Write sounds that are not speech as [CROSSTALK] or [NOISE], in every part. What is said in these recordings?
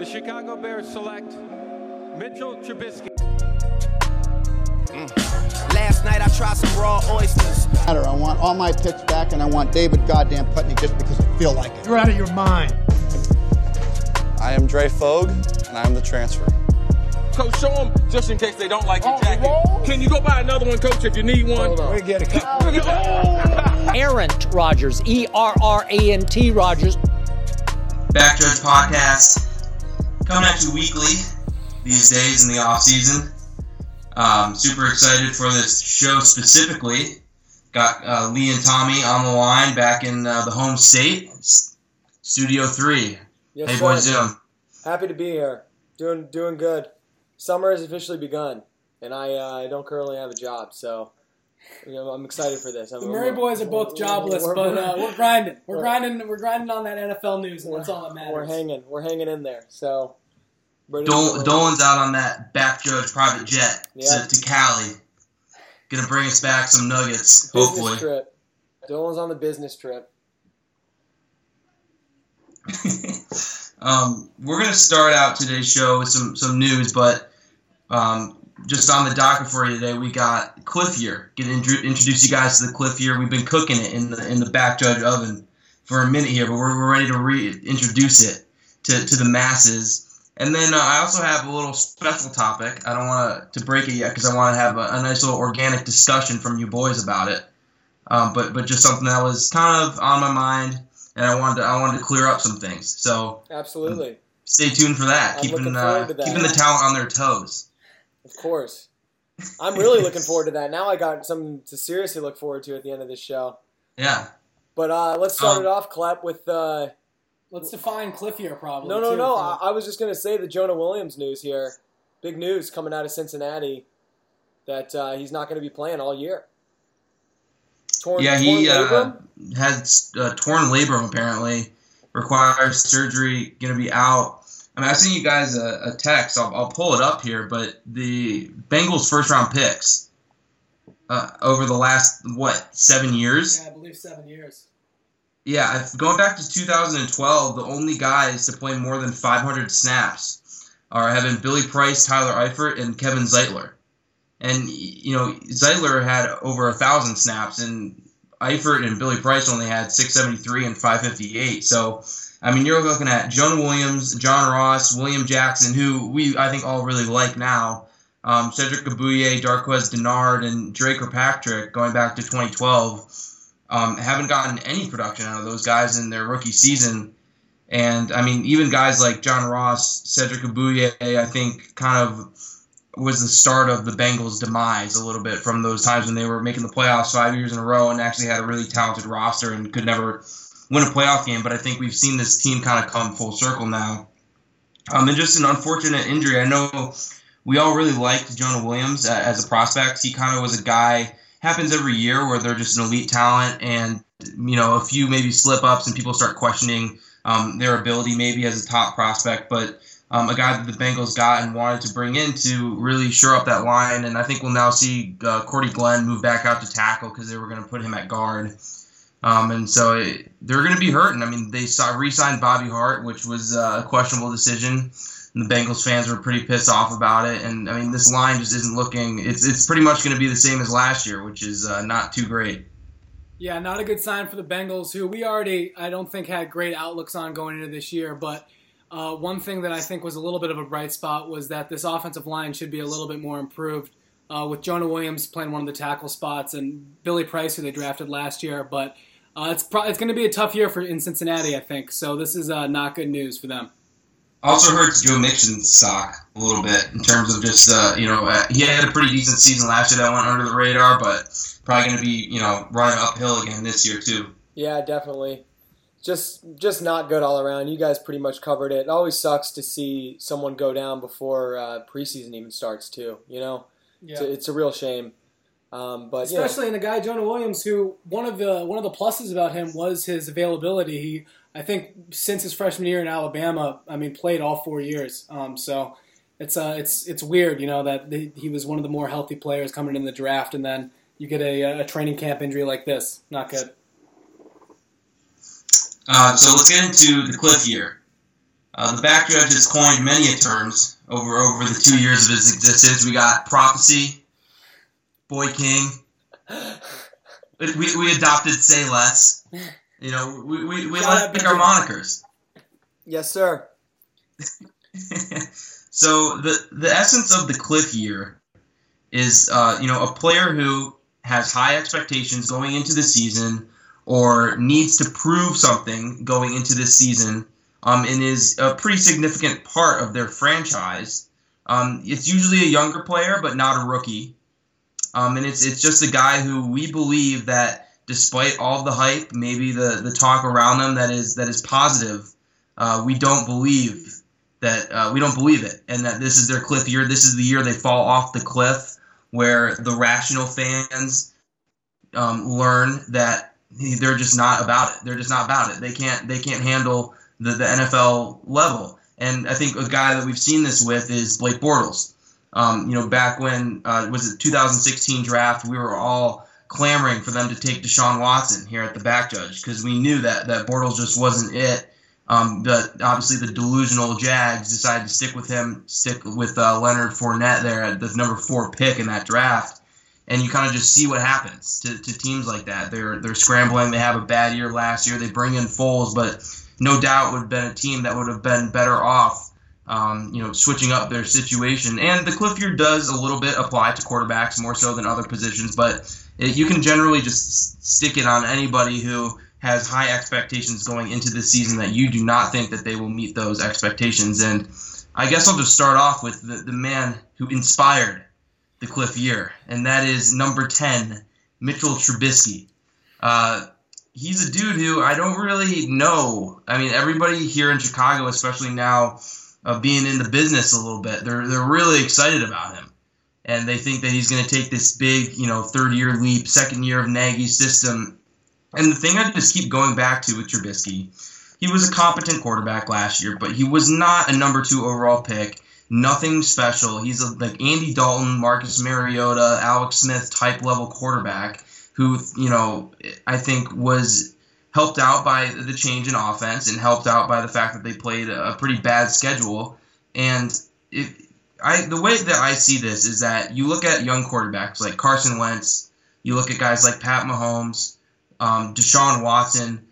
the Chicago Bears select Mitchell Trubisky. Mm. Last night I tried some raw oysters. matter. I want all my picks back, and I want David goddamn Putney just because I feel like it. You're out of your mind. I am Dre Fogue, and I am the transfer. Coach, show them just in case they don't like your jacket. Can you go buy another one, Coach, if you need one? We get it. [LAUGHS] Oh. Errant Rogers, E R R A N T Rogers. Backjudge Podcast coming at you weekly these days in the off season. Um, super excited for this show specifically. Got uh, Lee and Tommy on the line back in uh, the home state, Studio Three. Yes, hey sir. boys, doing? Happy to be here. Doing doing good. Summer has officially begun, and I uh, I don't currently have a job, so you know, I'm excited for this. I'm, The Murray boys are both jobless, we're- but uh, we're grinding. We're we're- grinding. We're grinding on that NFL news, and that's all that matters. We're hanging. We're hanging in there. So ready Dol- Dolan's out on that Backjudge private jet Yeah. to, to Cali. Gonna bring us back some nuggets, business hopefully. trip. Dylan's on the business trip. [LAUGHS] um, we're going to start out today's show with some, some news, but um, just on the docket for you today, we got Cliff Year. Get intro- introduce you guys to the Cliff Year. We've been cooking it in the in the back judge oven for a minute here, but we're, we're ready to reintroduce it to, to the masses. And then uh, I also have a little special topic. I don't want to break it yet because I want to have a, a nice little organic discussion from you boys about it. Um, but but just something that was kind of on my mind, and I wanted to, I wanted to clear up some things. So Absolutely, stay tuned for that. I'm keeping uh, to that. keeping the talent on their toes. Of course. I'm really looking forward to that. Now I got something to seriously look forward to at the end of this show. Yeah. But uh, let's start Um, it off, Clep, with uh, Let's define Cliff year, probably. No, no, too, no. I, I was just going to say the Jonah Williams news here. Big news coming out of Cincinnati that uh, he's not going to be playing all year. Torn, Yeah, he torn uh, labrum? has uh, torn labrum apparently. Requires surgery. Going to be out. I mean, I sent you guys a, a text. I'll, I'll pull it up here. But the Bengals first round picks uh, over the last what seven years? Yeah, I believe seven years. Yeah, if- going back to 2012, the only guys to play more than 500 snaps are having Billy Price, Tyler Eifert, and Kevin Zeitler. And you know, Zeitler had over a thousand snaps, and Eifert and Billy Price only had 673 and 558. So, I mean, you're looking at John Williams, John Ross, William Jackson, who we I think all really like now. Um, Cedric Ogbuehi, Darqueze Dennard, and Dre Kirkpatrick going back to 2012 um, haven't gotten any production out of those guys in their rookie season. And I mean, even guys like John Ross, Cedric Ogbuehi, I think kind of was the start of the Bengals' demise a little bit from those times when they were making the playoffs five years in a row and actually had a really talented roster and could never win a playoff game. But I think we've seen this team kind of come full circle now. Um, and just an unfortunate injury. I know we all really liked Jonah Williams as a prospect. He kind of was a guy happens every year where they're just an elite talent and you know a few maybe slip ups and people start questioning um, their ability maybe as a top prospect but um, a guy that the Bengals got and wanted to bring in to really shore up that line and I think we'll now see uh, Cordy Glenn move back out to tackle because they were going to put him at guard um, and so it, they're going to be hurting I mean they saw re-signed Bobby Hart which was uh, a questionable decision and the Bengals fans were pretty pissed off about it. And I mean, this line just isn't looking. It's it's pretty much going to be the same as last year, which is uh, not too great. Yeah, not a good sign for the Bengals, who we already, I don't think, had great outlooks on going into this year. But uh, one thing that I think was a little bit of a bright spot was that this offensive line should be a little bit more improved. Uh, with Jonah Williams playing one of the tackle spots and Billy Price, who they drafted last year, but uh, it's pro- it's going to be a tough year for in Cincinnati, I think. So this is uh, not good news for them. Also hurts Joe Mixon's stock a little bit in terms of just uh, you know uh, he had a pretty decent season last year that went under the radar, but probably going to be you know running uphill again this year too. Yeah, definitely. Just just not good all around. You guys pretty much covered it. It always sucks to see someone go down before uh, preseason even starts too. You know, it's, a, it's a real shame. Um, but you know, especially in a guy Jonah Williams, who one of the one of the pluses about him was his availability. He, I think, since his freshman year in Alabama, I mean, played all four years. Um, so it's uh, it's it's weird, you know, that he was one of the more healthy players coming in the draft, and then you get a, a training camp injury like this. Not good. Uh, so let's get into the Cliff year. Uh, the back judge has coined many terms over over the two years of his existence. We got prophecy, boy king. We, we adopted say less. You know, we, we, we like our monikers. Yes, sir. [LAUGHS] so the the essence of the Cliff year is, uh, you know, a player who has high expectations going into the season or needs to prove something going into this season um, and is a pretty significant part of their franchise. Um, it's usually a younger player, but not a rookie. Um, and it's it's just a guy who we believe that despite all the hype, maybe the, the talk around them that is that is positive, uh, we don't believe that uh, we don't believe it, and that this is their cliff year. This is the year they fall off the cliff, where the rational fans um, learn that they're just not about it. They're just not about it. They can't they can't handle the, the NFL level. And I think a guy that we've seen this with is Blake Bortles. Um, you know, back when uh, was it 2016 draft, we were all clamoring for them to take Deshaun Watson here at the back judge because we knew that that Bortles just wasn't it. Um, but obviously, the delusional Jags decided to stick with him, stick with uh, Leonard Fournette there at the number four pick in that draft, and you kind of just see what happens to, to teams like that. They're they're scrambling. They have a bad year last year. They bring in Foles, but no doubt would have been a team that would have been better off, um, you know, switching up their situation. And the cliff year does a little bit apply to quarterbacks more so than other positions, but it, you can generally just stick it on anybody who has high expectations going into the season that you do not think that they will meet those expectations. And I guess I'll just start off with the, the man who inspired the Cliff year, and that is number 10, Mitchell Trubisky. Uh, he's a dude who I don't really know. I mean, everybody here in Chicago, especially now, uh, being in the business a little bit, they're they're really excited about him, and they think that he's going to take this big, you know, third year leap, second year of Nagy's system. And the thing I just keep going back to with Trubisky, he was a competent quarterback last year, but he was not a number two overall pick. Nothing special. He's a, like Andy Dalton, Marcus Mariota, Alex Smith type level quarterback who you know I think was helped out by the change in offense and helped out by the fact that they played a pretty bad schedule. And it, I the way that I see this is that you look at young quarterbacks like Carson Wentz, you look at guys like Pat Mahomes, um, Deshaun Watson.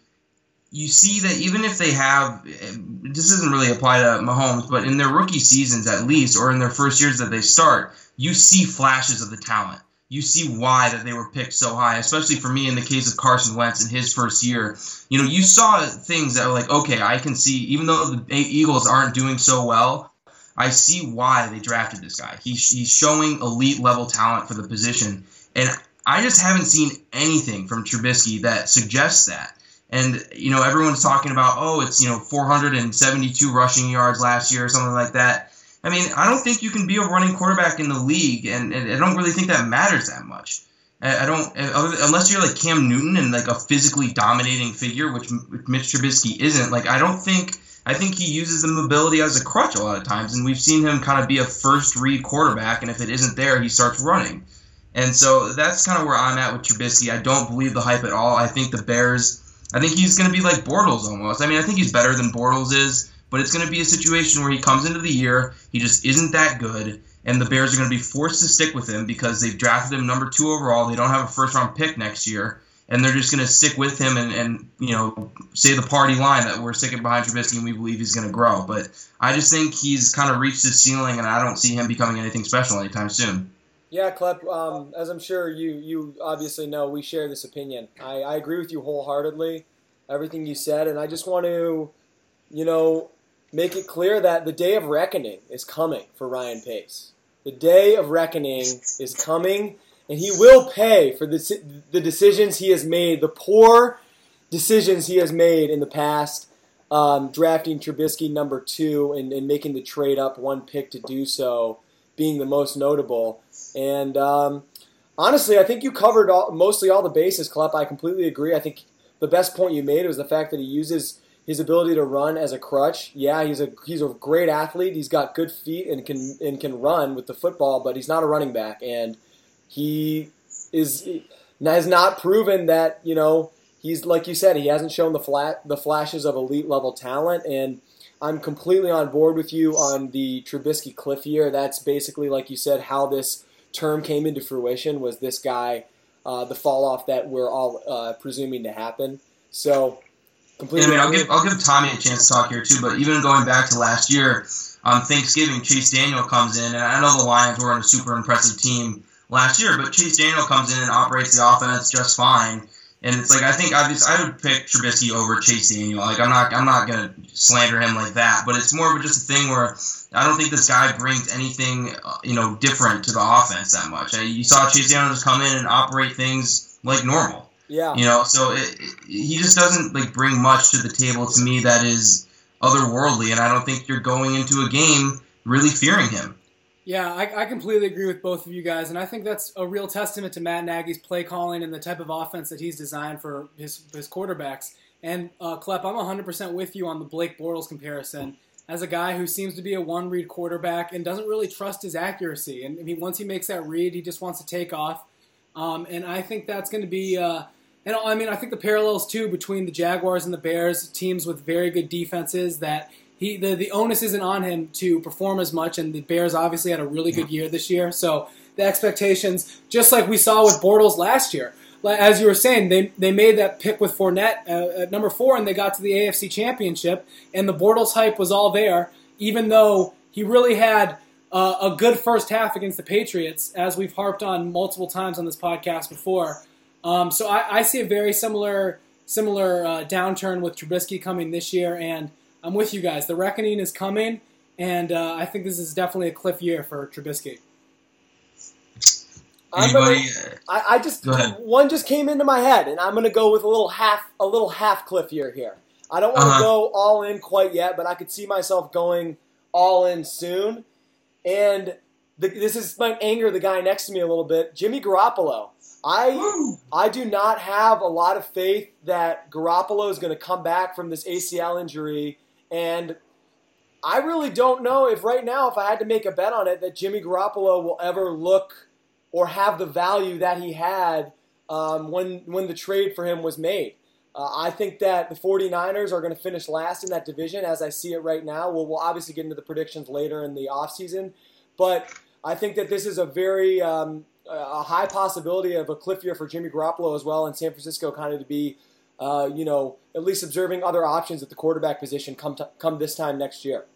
You see that even if they have, this doesn't really apply to Mahomes, but in their rookie seasons at least, or in their first years that they start, you see flashes of the talent you see why that they were picked so high, especially for me in the case of Carson Wentz in his first year. You know, you saw things that were like, okay, I can see, even though the Eagles aren't doing so well, I see why they drafted this guy. He's, he's showing elite level talent for the position. And I just haven't seen anything from Trubisky that suggests that. And, you know, everyone's talking about, oh, it's, you know, 472 rushing yards last year or something like that. I mean, I don't think you can be a running quarterback in the league, and, and I don't really think that matters that much. I, I don't, uh, unless you're like Cam Newton and like a physically dominating figure, which Mitch Trubisky isn't. Like, I don't think. I think he uses the mobility as a crutch a lot of times, and we've seen him kind of be a first read quarterback, and if it isn't there, he starts running. And so that's kind of where I'm at with Trubisky. I don't believe the hype at all. I think the Bears. I think he's going to be like Bortles almost. I mean, I think he's better than Bortles is but it's going to be a situation where he comes into the year, he just isn't that good, and the Bears are going to be forced to stick with him because they've drafted him number two overall. They don't have a first round pick next year, and they're just going to stick with him and, and you know say the party line that we're sticking behind Trubisky and we believe he's going to grow. But I just think he's kind of reached his ceiling, and I don't see him becoming anything special anytime soon. Yeah, Klep, um, as I'm sure you, you obviously know, we share this opinion. I, I agree with you wholeheartedly, everything you said, and I just want to, you know, make it clear that the day of reckoning is coming for Ryan Pace. The day of reckoning is coming, and he will pay for the, the decisions he has made, the poor decisions he has made in the past, um, drafting Trubisky number two and, and, making the trade up one pick to do so, being the most notable. And um, honestly, I think you covered all, mostly all the bases, Klep. I completely agree. I think the best point you made was the fact that he uses his ability to run as a crutch. Yeah, he's a he's a great athlete. He's got good feet and can and can run with the football, but he's not a running back, and he is has not proven that you know he's like you said he hasn't shown the flat the flashes of elite level talent and I'm completely on board with you on the Trubisky cliff year. That's basically, like you said, how this term came into fruition was this guy, uh, the fall off that we're all uh, presuming to happen. So, completely. I mean, I'll give, I'll give Tommy a chance to talk here too, but even going back to last year, on Thanksgiving, Chase Daniel comes in, and I know the Lions were on a super impressive team last year, but Chase Daniel comes in and operates the offense just fine. And it's like I think I just I would pick Trubisky over Chase Daniel. Like I'm not I'm not gonna slander him like that, but it's more of just a thing where I don't think this guy brings anything uh, you know different to the offense that much. You saw Chase Daniel just come in and operate things like normal. Yeah. You know, so it, it, he just doesn't like bring much to the table to me that is otherworldly, and I don't think you're going into a game really fearing him. Yeah, I, I, completely agree with both of you guys, and I think that's a real testament to Matt Nagy's play calling and the type of offense that he's designed for his his quarterbacks. And uh, Klepp, I'm 100% with you on the Blake Bortles comparison. As a guy who seems to be a one read quarterback and doesn't really trust his accuracy, and I mean, once he makes that read, he just wants to take off. Um, and I think that's going to be, uh, and I mean, I think the parallels too between the Jaguars and the Bears, teams with very good defenses that he the, the onus isn't on him to perform as much, and the Bears obviously had a really good year this year. So the expectations, just like we saw with Bortles last year, as you were saying, they they made that pick with Fournette uh, at number four, and they got to the AFC Championship, and the Bortles hype was all there, even though he really had. Uh, a good first half against the Patriots, as we've harped on multiple times on this podcast before. Um, so I, I, see a very similar similar uh, downturn with Trubisky coming this year, and I'm with you guys. The reckoning is coming, and uh, I think this is definitely a cliff year for Trubisky. Anybody, I, I just one just came into my head, and I'm going to go with a little half a little half cliff year here. I don't want to uh-huh. go all in quite yet, but I could see myself going all in soon. And the, this is might anger the guy next to me a little bit, Jimmy Garoppolo. I I do not have a lot of faith that Garoppolo is going to come back from this ACL injury and I really don't know if right now, if I had to make a bet on it, that Jimmy Garoppolo will ever look or have the value that he had um, when when the trade for him was made. Uh, I think that the 49ers are going to finish last in that division as I see it right now. We'll, we'll obviously get into the predictions later in the offseason, but I think that this is a very um, a high possibility of a cliff year for Jimmy Garoppolo as well, and San Francisco kind of to be uh, you know, at least observing other options at the quarterback position come come this time next year.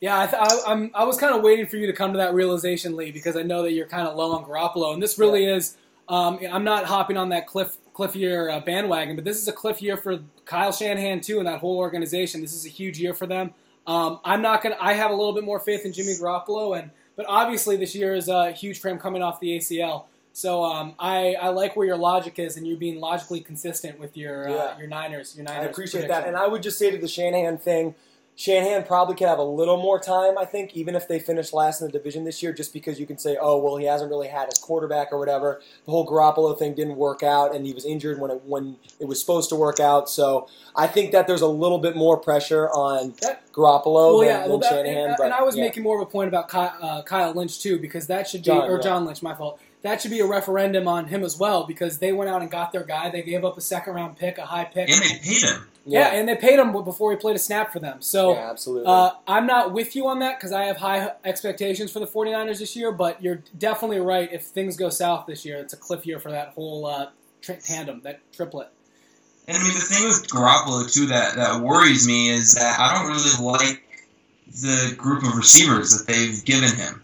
Yeah, I, th- I, am I was kind of waiting for you to come to that realization, Lee, because I know that you're kind of low on Garoppolo, and this really yeah. is. Um, I'm not hopping on that cliff cliff year uh, bandwagon, but this is a cliff year for Kyle Shanahan too, and that whole organization. This is a huge year for them. Um, I'm not gonna. I have a little bit more faith in Jimmy Garoppolo, and but obviously this year is uh, huge for him coming off the ACL. So um, I, I like where your logic is, and you're being logically consistent with your uh, your Niners. Your Niners. I appreciate prediction. that, and I would just say to the Shanahan thing, Shanahan probably could have a little more time. I think, even if they finish last in the division this year, just because you can say, oh well, he hasn't really had his quarterback or whatever. The whole Garoppolo thing didn't work out, and he was injured when it when it was supposed to work out. So I think that there's a little bit more pressure on that, Garoppolo well, than, yeah, well, that, Shanahan. And, but, and I was yeah. making more of a point about Kyle, uh, Kyle Lynch too, because that should be John, or John Lynch, my fault that should be a referendum on him as well because they went out and got their guy. They gave up a second round pick, a high pick, and they paid him. Yeah, yeah and they paid him before he played a snap for them. So yeah, absolutely. Uh, I'm not with you on that because I have high expectations for the 49ers this year. But you're definitely right. If things go south this year, it's a cliff year for that whole uh, tri- tandem, that triplet. And I mean, the thing with Garoppolo too that that worries me is that I don't really like the group of receivers that they've given him.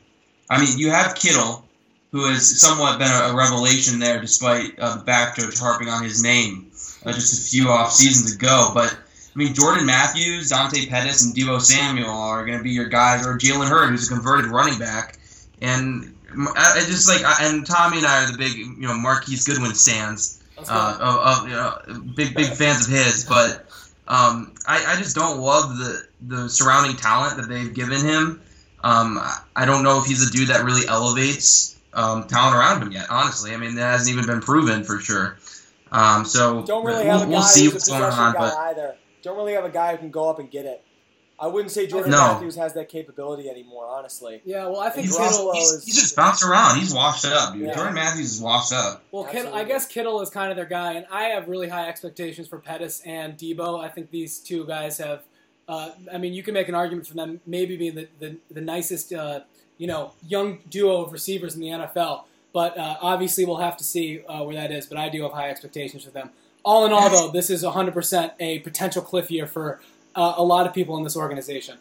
I mean, you have Kittle, who has somewhat been a, a revelation there, despite uh, the back judge harping on his name uh, just a few off seasons ago. But I mean, Jordan Matthews, Dante Pettis, and Deebo Samuel are going to be your guys, or Jalen Hurd, who's a converted running back, and I, just like and Tommy and I are the big you know Marquise Goodwin stands. Uh, of, of, you know, big big fans of his, but um, I, I just don't love the the surrounding talent that they've given him. Um, I don't know if he's a dude that really elevates um, talent around him yet. Honestly, I mean, that hasn't even been proven for sure. Um, so don't really we'll, a guy we'll see what's going on, but either. Don't really have a guy who can go up and get it. I wouldn't say Jordan no. Matthews has that capability anymore, honestly. Yeah, well, I think he's, Kittle he's, is, he's just bounced around. He's washed up, dude. Yeah. Jordan Matthews is washed up. Well, Kittle, I guess Kittle is kind of their guy, and I have really high expectations for Pettis and Deebo. I think these two guys have Uh, I mean, you can make an argument for them maybe being the the, the nicest uh, you know young duo of receivers in the NFL. But uh, obviously, we'll have to see uh, where that is. But I do have high expectations for them. All in all, though, this is 100% a potential cliff year for uh, a lot of people in this organization.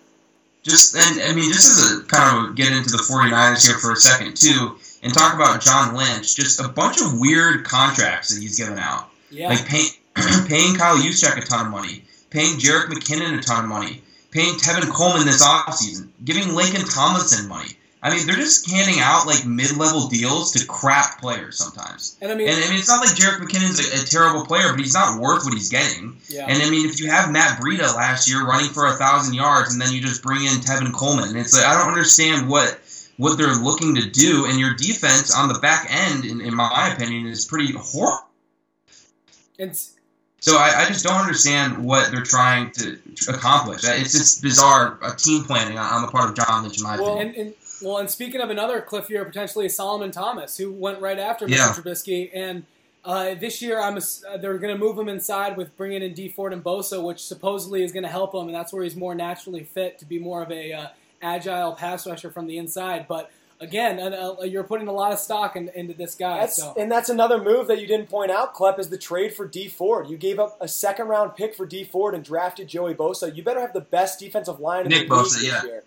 Just and I mean, this is a kind of get into the 49ers here for a second too, and talk about John Lynch. Just a bunch of weird contracts that he's given out, Yeah. like pay, [CLEARS THROAT] paying Kyle Juszczyk a ton of money, paying Jerick McKinnon a ton of money, paying Tevin Coleman this offseason, giving Laken Tomlinson money. I mean, they're just handing out like mid-level deals to crap players sometimes. and I mean, And I mean, it's not like Jerick McKinnon's a, a terrible player, but he's not worth what he's getting. yeah. And I mean, if you have Matt Breida last year running for a thousand yards, and then you just bring in Tevin Coleman, it's like I don't understand what what they're looking to do. And your defense on the back end, in, in my opinion, is pretty horrible. and So I, I just don't understand what they're trying to, to accomplish. It's just bizarre uh, team planning on, on the part of John Lynch, in my Well, opinion. and, and well, and speaking of another cliff year, potentially Solomon Thomas, who went right after Mr. Yeah. Trubisky, and uh, this year I'm ass- uh, they're going to move him inside with bringing in Dee Ford and Bosa, which supposedly is going to help him, and that's where he's more naturally fit to be more of a uh, agile pass rusher from the inside. But again, uh, uh, you're putting a lot of stock in, into this guy. That's, so and that's another move that you didn't point out, Klepp, is the trade for Dee Ford. You gave up a second round pick for Dee Ford and drafted Joey Bosa. You better have the best defensive line in the league Bosa, this yeah. year.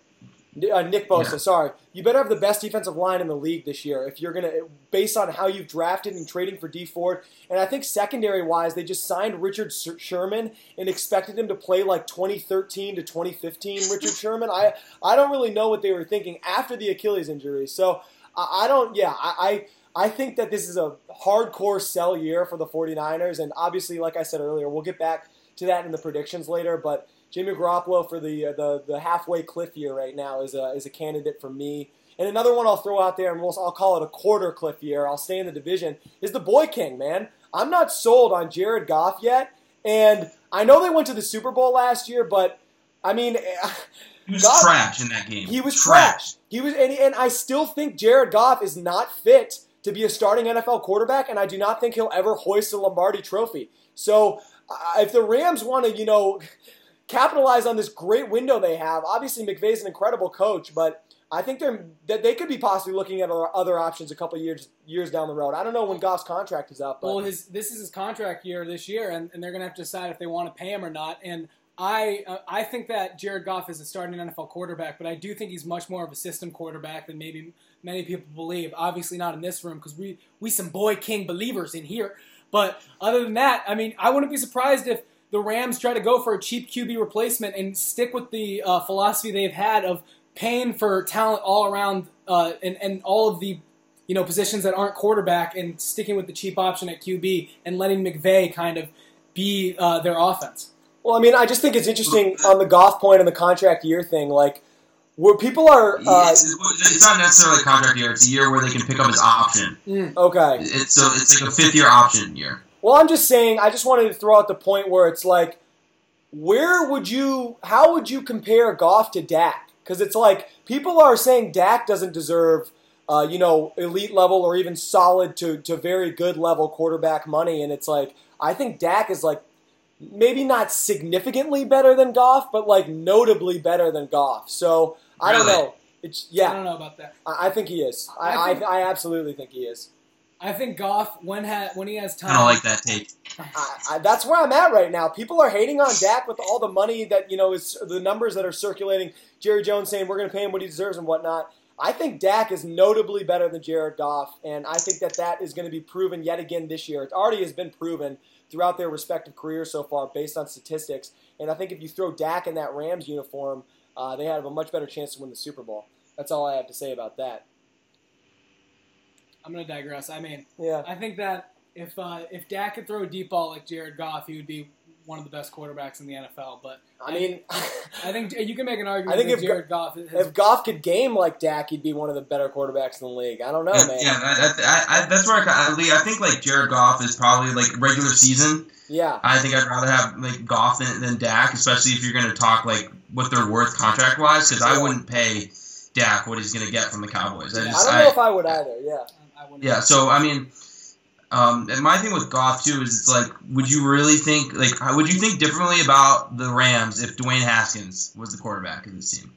Uh, Nick Bosa, Yeah. sorry. You better have the best defensive line in the league this year if you're gonna, based on how you've drafted and trading for Dee Ford. And I think secondary wise, they just signed Richard Sherman and expected him to play like 2013 to 2015. Richard Sherman, I I don't really know what they were thinking after the Achilles injury. So I, I don't. Yeah, I, I I think that this is a hardcore sell year for the 49ers. And obviously, like I said earlier, we'll get back to that in the predictions later. But Jimmy Garoppolo for the uh, the the halfway cliff year right now is a is a candidate for me. And another one I'll throw out there, and we'll, I'll call it a quarter cliff year. I'll stay in the division. Is the Boy King man? I'm not sold on Jared Goff yet, and I know they went to the Super Bowl last year, but I mean, He was God- trash in that game. he was trash. He was, and, and I still think Jared Goff is not fit to be a starting NFL quarterback, and I do not think he'll ever hoist a Lombardi Trophy. So, uh, if the Rams want to, you know, capitalize on this great window they have, obviously McVay's an incredible coach, but I think they're that they could be possibly looking at other, options a couple years years down the road. I don't know when Goff's contract is up, Well, his this is his contract year this year, and, and they're going to have to decide if they want to pay him or not. And I uh, I think that Jared Goff is a starting NFL quarterback, but I do think he's much more of a system quarterback than maybe many people believe. Obviously, not in this room because we we some boy king believers in here. But other than that, I mean, I wouldn't be surprised if the Rams try to go for a cheap QB replacement and stick with the uh, philosophy they've had of paying for talent all around uh, and and all of the you know, positions that aren't quarterback and sticking with the cheap option at QB and letting McVay kind of be uh, their offense. Well, I mean, I just think it's interesting on the Goff point and the contract year thing. Like, where people are uh, it's, it's not necessarily a contract year. It's a year where they can pick up his option. okay. It's so it's like a fifth year option year. Well, I'm just saying. I just wanted to throw out the point where it's like, where would you? How would you compare Goff to Dak? Because it's like people are saying Dak doesn't deserve, uh, you know, elite level or even solid to to very good level quarterback money, and it's like I think Dak is like maybe not significantly better than Goff, but like notably better than Goff. So I don't know. It's yeah. I don't know about that. I I think he is. I, I I, I, absolutely think he is. I think Goff when ha- when he has time. I don't like that take. I, I, that's where I'm at right now. People are hating on Dak with all the money that you know is the numbers that are circulating. Jerry Jones saying we're going to pay him what he deserves and whatnot. I think Dak is notably better than Jared Goff, and I think that that is going to be proven yet again this year. It already has been proven throughout their respective careers so far, based on statistics. And I think if you throw Dak in that Rams uniform, uh, they have a much better chance to win the Super Bowl. That's all I have to say about that. I'm going to digress. I mean, Yeah. I think that if uh, if Dak could throw a deep ball like Jared Goff, he would be one of the best quarterbacks in the NFL. But I mean, I think you can make an [LAUGHS] argument I think that if Jared Goff has if Goff could game like Dak, he'd be one of the better quarterbacks in the league. I don't know, yeah, man. yeah, I, I, I, that's where I, I, I think like Jared Goff is probably like regular season. Yeah. I think I'd rather have like Goff than, than Dak, especially if you're going to talk like what they're worth contract wise, because I wouldn't pay Dak what he's going to get from the Cowboys. I I don't know if I would either. Yeah. I yeah. So I mean, Um, and my thing with Goff too is it's like, would you really think like would you think differently about the Rams if Dwayne Haskins was the quarterback of this team?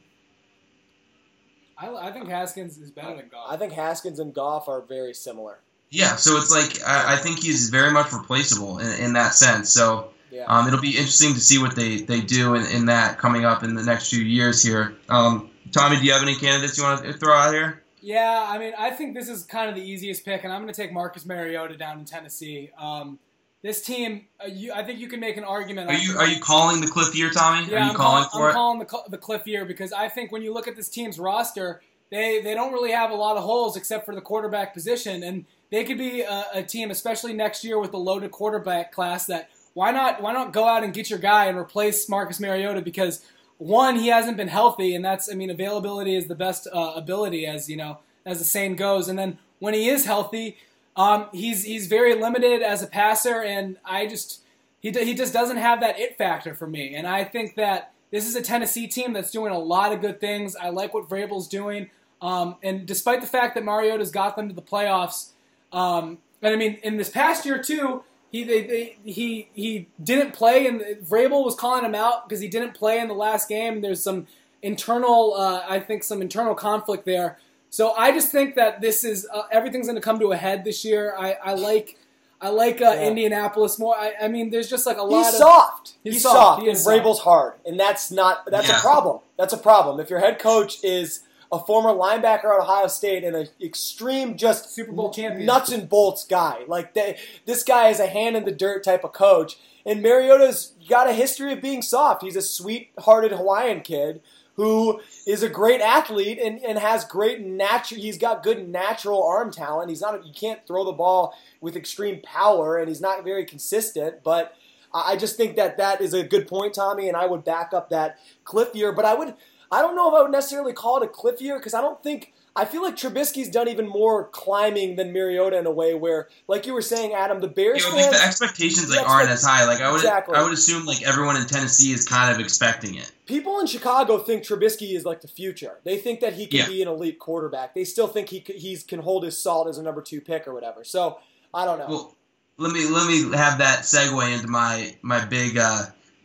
I, I think Haskins is better than Goff. I think Haskins and Goff are very similar. Yeah, so it's like I, I think he's very much replaceable in, in that sense. So Yeah. um, it'll be interesting to see what they, they do in, in that coming up in the next few years here. Um, Tommy, do you have any candidates you want to throw out here? Yeah, I mean, I think this is kind of the easiest pick, and I'm going to take Marcus Mariota down in Tennessee. Um, this team, uh, you, I think you can make an argument. Are you are you calling the cliff year, Tommy? Yeah, are you I'm calling calling, for I'm it? calling the, the cliff year because I think when you look at this team's roster, they, they don't really have a lot of holes except for the quarterback position, and they could be a, a team, especially next year with the loaded quarterback class. That why not why not go out and get your guy and replace Marcus Mariota because one he hasn't been healthy, and that's I mean availability is the best uh, ability as you know as the saying goes, and then when he is healthy. Um, he's he's very limited as a passer, and I just he he just doesn't have that it factor for me. And I think that this is a Tennessee team that's doing a lot of good things. I like what Vrabel's doing, um, and despite the fact that Mariota's got them to the playoffs, um, and I mean in this past year too. He, they, they, he he didn't play, and Vrabel was calling him out because he didn't play in the last game. There's some internal, uh, I think, some internal conflict there. So I just think that this is uh, everything's going to come to a head this year. I, I like I like uh, Yeah. Indianapolis more. I, I mean, there's just like a lot He's of soft. He's He's, soft. soft. He and is soft. Vrabel's hard, and that's not that's Yeah. a problem. That's a problem. If your head coach is a former linebacker at Ohio State and an extreme, just Super Bowl champion. nuts and bolts guy, like they, this guy is a hand in the dirt type of coach. And Mariota's got a history of being soft. He's a sweet-hearted Hawaiian kid who is a great athlete and, and has great natural. He's got good natural arm talent. He's not. You can't throw the ball with extreme power, and he's not very consistent. But I just think that that is a good point, Tommy, and I would back up that cliff year. But I would. I don't know if I would necessarily call it a cliff year because I don't think. I feel like Trubisky's done even more climbing than Mariota in a way where, like you were saying, Adam, the Bears You know, like the expectations like aren't as high. Like I would Exactly. I would assume like everyone in Tennessee is kind of expecting it. People in Chicago think Trubisky is like the future. They think that he can Yeah. be an elite quarterback. They still think he he's can hold his salt as a number two pick or whatever. So I don't know. Well, let me let me have that segue into my my big uh,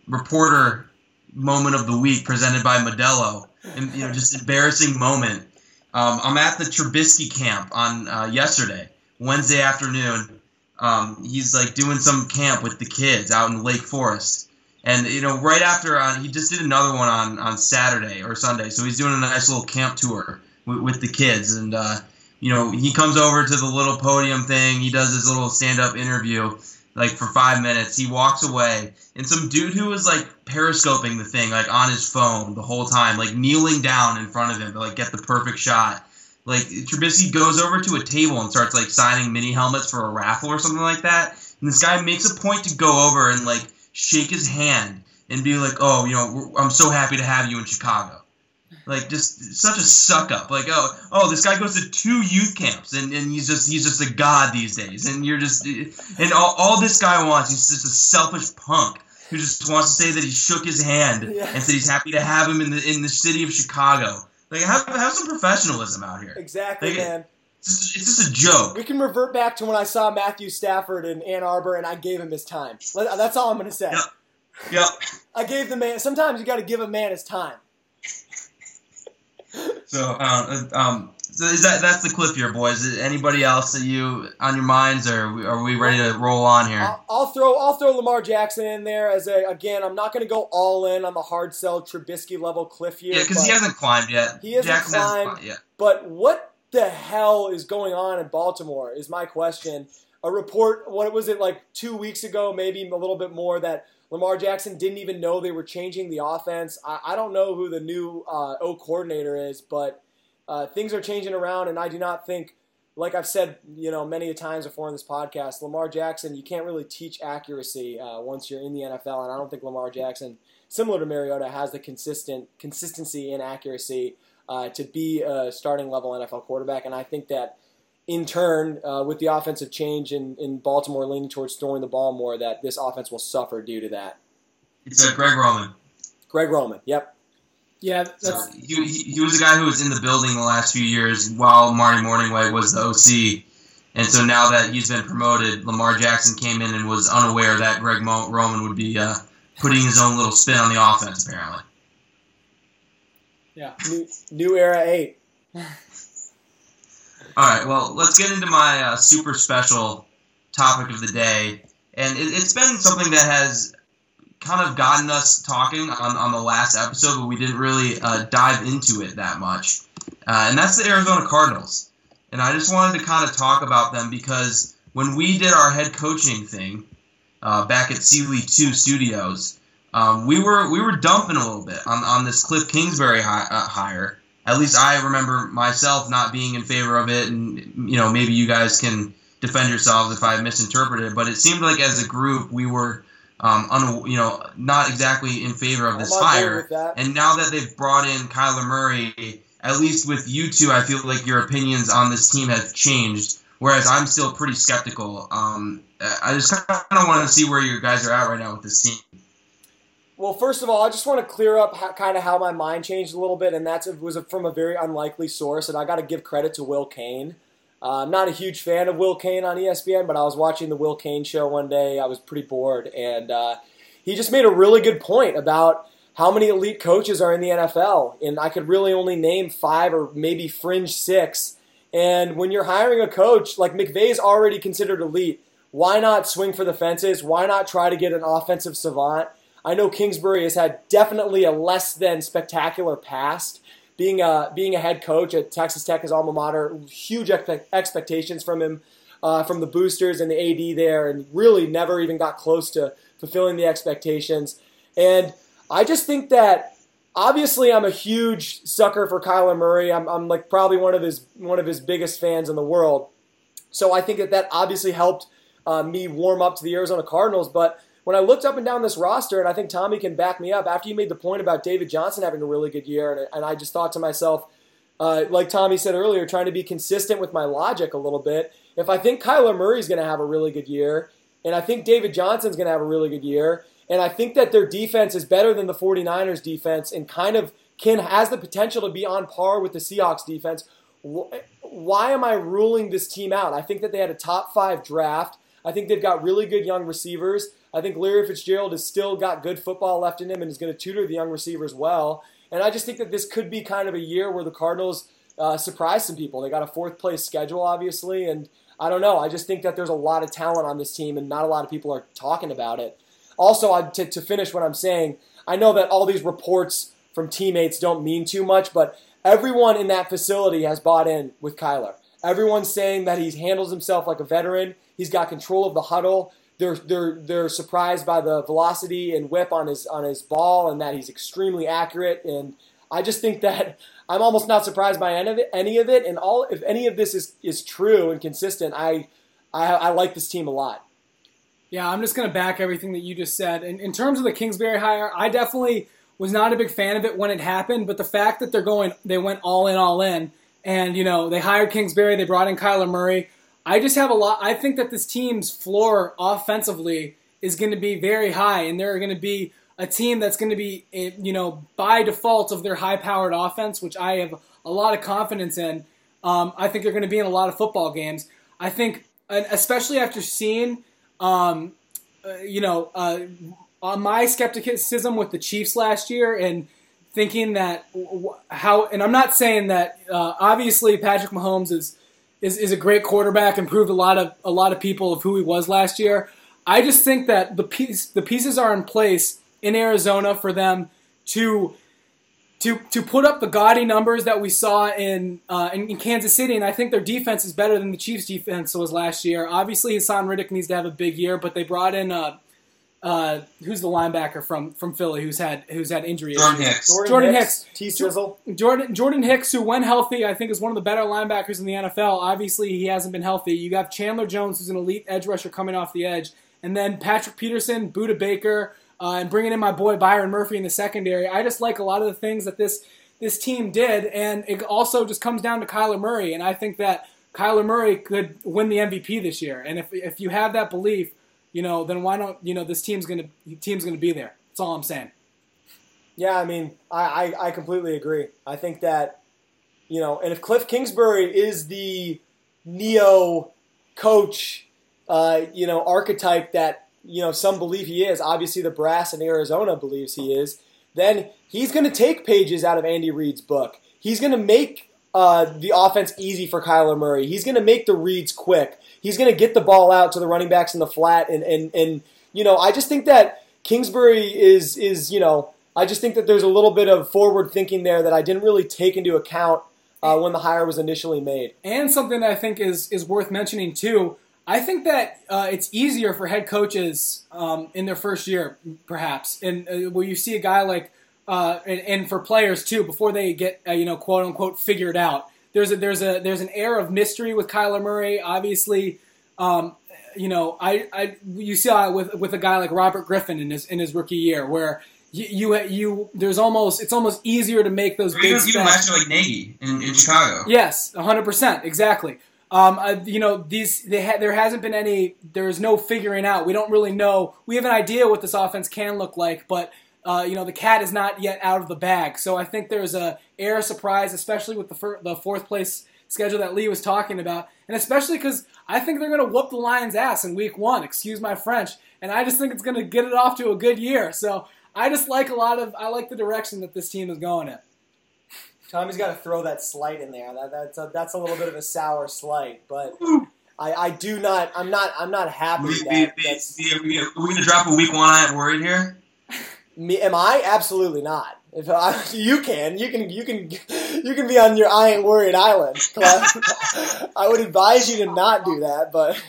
reporter moment of the week presented by Modelo, and you know just embarrassing moment. Um, I'm at the Trubisky camp on uh, yesterday, Wednesday afternoon. Um, he's like doing some camp with the kids out in Lake Forest, and you know right after on he just did another one on on Saturday or Sunday, so he's doing a nice little camp tour with, with the kids, and uh, you know, he comes over to the little podium thing. He does his little stand up interview, like for five minutes. He walks away, and some dude who was like periscoping the thing, like on his phone the whole time, like kneeling down in front of him to like get the perfect shot. Like Trubisky goes over to a table and starts like signing mini helmets for a raffle or something like that. And this guy makes a point to go over and like shake his hand and be like, "Oh, you know, I'm so happy to have you in Chicago." Like just such a suck up. Like oh oh this guy goes to two youth camps and, and he's just he's just a god these days and you're just and all, all this guy wants he's just a selfish punk who just wants to say that he shook his hand Yeah. and said he's happy to have him in the in the city of Chicago. Like have have some professionalism out here. exactly, Like, man. It's just, it's just a joke. We can revert back to when I saw Matthew Stafford in Ann Arbor and I gave him his time. That's all I'm going to say. Yep. Yep. [LAUGHS] I gave the man. Sometimes you got to give a man his time. So um, um so is that that's the clip here, boys. Is anybody else that you on your minds, or are we, are we ready to roll on here? I'll, I'll throw I'll throw Lamar Jackson in there as a again. I'm not going to go all in on the hard sell Trubisky level cliff year. Yeah, because he hasn't climbed yet. He hasn't Jackson hasn't climbed. climbed yet. But what the hell is going on in Baltimore is my question. A report, what was it like two weeks ago, maybe a little bit more, that Lamar Jackson didn't even know they were changing the offense. I, I don't know who the new uh, O coordinator is, but uh, things are changing around, and I do not think, like I've said, you know, many a times before in this podcast, Lamar Jackson, you can't really teach accuracy uh, once you're in the NFL, and I don't think Lamar Jackson, similar to Mariota, has the consistent consistency and accuracy uh, to be a starting level NFL quarterback. And I think that in turn, uh, with the offensive change in, in Baltimore leaning towards throwing the ball more, that this offense will suffer due to that. It's uh, Greg Roman. Greg Roman, yep. Yeah, So that's he, he, he was the guy who was in the building the last few years while Marty Mornhinweg was the OC. And so now that he's been promoted, Lamar Jackson came in and was unaware that Greg Mo- Roman would be uh, putting his own little spin on the offense, apparently. Yeah. New, new era eight. [LAUGHS] All right, well, let's get into my uh, super special topic of the day. And it, has been something that has kind of gotten us talking on, on the last episode, but we didn't really uh, dive into it that much. Uh, and that's the Arizona Cardinals. And I just wanted to kind of talk about them because when we did our head coaching thing uh, back at Sealy 2 Studios, um, we were we were dumping a little bit on, on this Cliff Kingsbury hi- uh, hire. At least I remember myself not being in favor of it, and you know maybe you guys can defend yourselves if I misinterpreted. But it seemed like as a group we were, um, un- you know, not exactly in favor of this hire. And now that they've brought in Kyler Murray, at least with you two, I feel like your opinions on this team have changed. Whereas I'm still pretty skeptical. Um, I just kind of want to see where you guys are at right now with this team. Well, first of all, I just want to clear up how, kind of how my mind changed a little bit, and that was from a very unlikely source. And I got to give credit to Will Cain. Uh, I'm not a huge fan of Will Cain on ESPN, but I was watching the Will Cain show one day. I was pretty bored, and uh, he just made a really good point about how many elite coaches are in the NFL. And I could really only name five or maybe fringe six. And when you're hiring a coach, like McVay's already considered elite, why not swing for the fences? Why not try to get an offensive savant? I know Kingsbury has had definitely a less than spectacular past. Being a being a head coach at Texas Tech, his alma mater, huge expectations from him, uh, from the boosters and the AD there, and really never even got close to fulfilling the expectations. And I just think that obviously I'm a huge sucker for Kyler Murray. I'm, I'm like probably one of his one of his biggest fans in the world. So I think that that obviously helped uh, me warm up to the Arizona Cardinals, but when I looked up and down this roster, and I think Tommy can back me up, after you made the point about David Johnson having a really good year, and, and I just thought to myself, uh, like Tommy said earlier, trying to be consistent with my logic a little bit. If I think Kyler Murray's going to have a really good year, and I think David Johnson's going to have a really good year, and I think that their defense is better than the 49ers defense and kind of can has the potential to be on par with the Seahawks defense, why am I ruling this team out? I think that they had a top five draft. I think they've got really good young receivers. I think Larry Fitzgerald has still got good football left in him and is going to tutor the young receivers well. And I just think that this could be kind of a year where the Cardinals uh, surprise some people. They got a fourth place schedule, obviously, and I don't know. I just think that there's a lot of talent on this team, and not a lot of people are talking about it. Also, I, to, to finish what I'm saying, I know that all these reports from teammates don't mean too much, but everyone in that facility has bought in with Kyler. Everyone's saying that he handles himself like a veteran. He's got control of the huddle they're they're they're surprised by the velocity and whip on his on his ball and that he's extremely accurate and I just think that [LAUGHS] I'm almost not surprised by any of it any of it and all if any of this is is true and consistent I I, I like this team a lot. Yeah, I'm just going to back everything that you just said. And in terms of the Kingsbury hire, I definitely was not a big fan of it when it happened, but the fact that they're going they went all in all in and you know, they hired Kingsbury, they brought in Kyler Murray I just have a lot. I think that this team's floor offensively is going to be very high, and they're going to be a team that's going to be, eh, you know, by default of their high-powered offense, which I have a lot of confidence in. Um, I think they're going to be in a lot of football games. I think, especially after seeing, um, uh, you know, uh, my skepticism with the Chiefs last year and thinking that how, and I'm not saying that uh, obviously Patrick Mahomes is is, is a great quarterback and proved a lot of a lot of people of who he was last year. I just think that the piece the pieces are in place in Arizona for them to to to put up the gaudy numbers that we saw in, uh, in, in Kansas City, and I think their defense is better than the Chiefs' defense was last year. Obviously, Haason Reddick needs to have a big year, but they brought in uh, uh, who's the linebacker from from Philly who's had who's had injury Jordan Hicks. Jordan, Jordan Hicks, Hicks. T Sizzle. Jordan Jordan Hicks, who when healthy, I think is one of the better linebackers in the NFL. Obviously, he hasn't been healthy. You got Chandler Jones, who's an elite edge rusher coming off the edge, and then Patrick Peterson, Budda Baker, uh, and bringing in my boy Byron Murphy in the secondary. I just like a lot of the things that this this team did, and it also just comes down to Kyler Murray, and I think that Kyler Murray could win the MVP this year. And if if you have that belief you know, then why don't you know this team's gonna team's gonna be there? That's all I'm saying. Yeah, I mean, I, I, I completely agree. I think that, you know, and if Cliff Kingsbury is the neo coach, uh, you know, archetype that you know some believe he is. Obviously, the brass in Arizona believes he is. Then he's going to take pages out of Andy Reid's book. He's going to make uh, the offense easy for Kyler Murray. He's going to make the reads quick. He's going to get the ball out to the running backs in the flat, and and and you know, I just think that Kingsbury is is you know, I just think that there's a little bit of forward thinking there that I didn't really take into account uh, when the hire was initially made. And something that I think is is worth mentioning too. I think that uh, it's easier for head coaches um, in their first year, perhaps, and uh, where you see a guy like, uh, and, and, for players too, before they get uh, you know quote unquote figured out. There's a there's a there's an air of mystery with Kyler Murray. Obviously, um, you know, I, I you it with with a guy like Robert Griffin in his in his rookie year, where you you, you there's almost it's almost easier to make those big. Even, last year, like Nagy in, in Chicago. Yes, 100 percent exactly. Um, uh, you know, these they ha- there hasn't been any. There is no figuring out. We don't really know. We have an idea what this offense can look like, but uh, you know, the cat is not yet out of the bag. So I think there's a air of surprise, especially with the fir- the fourth place schedule that Lee was talking about, and especially because I think they're going to whoop the Lions' ass in Week One. Excuse my French, and I just think it's going to get it off to a good year. So I just like a lot of I like the direction that this team is going in. Tommy's got to throw that slight in there. That, that's a, that's a little bit of a sour slight, but I, I do not. I'm not. I'm not happy. We, that, we, we, are we gonna drop a week one? I worried here. [LAUGHS] Me, am I? Absolutely not. If I, [LAUGHS] you can, you can, you can, [LAUGHS] you can be on your I ain't worried island. [LAUGHS] I would advise you to not do that. But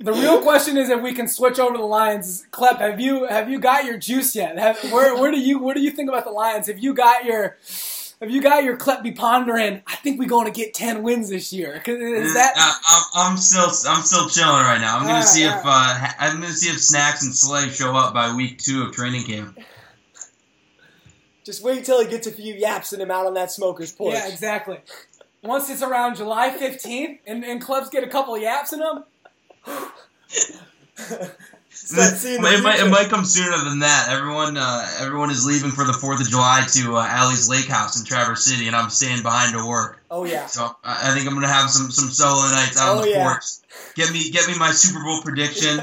the real question is if we can switch over to the Lions. Klep, have you have you got your juice yet? Have, where where do you what do you think about the Lions? Have you got your have you got your Klep be pondering? I think we're going to get ten wins this year. Is that? I'm, I'm still I'm still chilling right now. I'm gonna see if uh, I'm gonna see if Snacks and Slay show up by week two of training camp. Just wait till he gets a few yaps in him out on that smoker's porch. Yeah, exactly. Once it's around July 15th and, and clubs get a couple of yaps in them. it, might, it might come sooner than that. Everyone uh, everyone is leaving for the Fourth of July to uh, Allie's Lake House in Traverse City, and I'm staying behind to work. Oh yeah. So I, I think I'm gonna have some some solo nights out oh, on the yeah. porch. Get me get me my Super Bowl prediction [LAUGHS]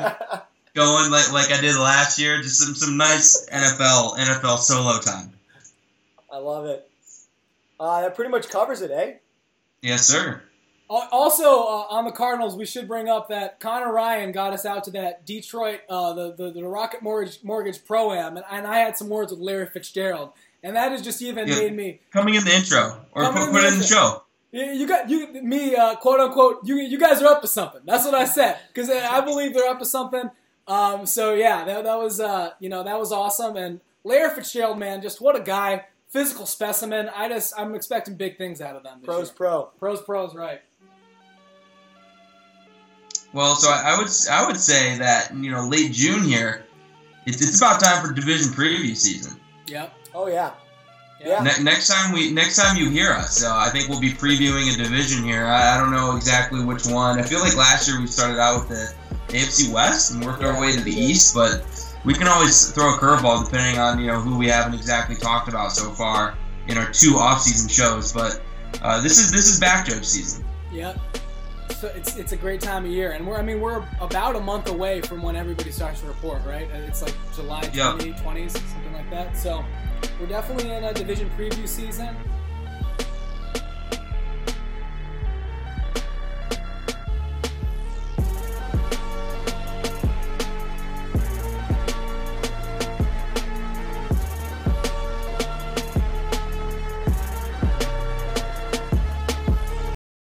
going like like I did last year. Just some some nice NFL NFL solo time. I love it. Uh, that pretty much covers it, eh? Yes, sir. Also, uh, on the Cardinals, we should bring up that Connor Ryan got us out to that Detroit, uh, the, the, the Rocket Mortgage, Mortgage Pro Am, and, and I had some words with Larry Fitzgerald, and that has just even Yeah. made me. Coming in the intro or put, in put the in the show. You you got you me uh, quote unquote you you guys are up to something. That's what I said because I believe they're up to something. Um, so yeah, that, that was uh, you know that was awesome. And Larry Fitzgerald, man, just what a guy, physical specimen. I just I'm expecting big things out of them. This Pros year. pro. pros, pros, right? Well, so I, I would I would say that you know late June here, it's, it's about time for division preview season. Yep. Oh yeah. Yeah. Ne- next time we next time you hear us, uh, I think we'll be previewing a division here. I, I don't know exactly which one. I feel like last year we started out with the AFC West and worked our way to the East, but we can always throw a curveball depending on you know who we haven't exactly talked about so far in our two off-season shows. But uh, this is this is back judge season. Yep. So it's it's a great time of year, and we're I mean we're about a month away from when everybody starts to report, right? It's like July Yeah. 20, 20s, something like that. So we're definitely in a division preview season.